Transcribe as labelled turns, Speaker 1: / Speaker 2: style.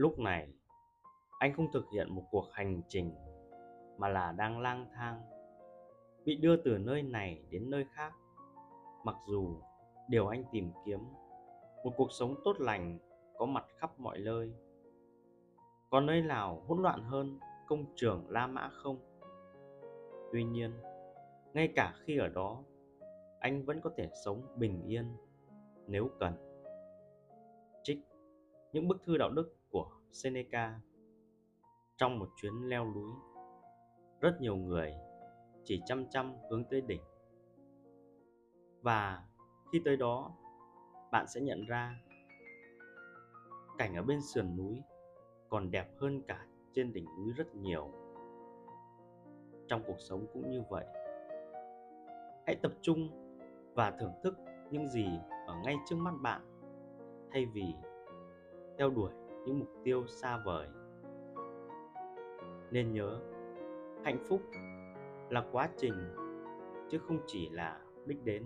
Speaker 1: lúc này, anh không thực hiện một cuộc hành trình mà là đang lang thang, bị đưa từ nơi này đến nơi khác. Mặc dù điều anh tìm kiếm, một cuộc sống tốt lành có mặt khắp mọi nơi. Có nơi nào hỗn loạn hơn công trường la mã không? Tuy nhiên, ngay cả khi ở đó, anh vẫn có thể sống bình yên nếu cần những bức thư đạo đức của seneca trong một chuyến leo núi. Rất nhiều người chỉ chăm chăm hướng tới đỉnh. Và khi tới đó, bạn sẽ nhận ra cảnh ở bên sườn núi còn đẹp hơn cả trên đỉnh núi rất nhiều. Trong cuộc sống cũng như vậy. Hãy tập trung và thưởng thức những gì ở ngay trước mắt bạn, thay vì theo đuổi những mục tiêu xa vời. Nên nhớ, hạnh phúc là quá trình, chứ không chỉ là đích đến.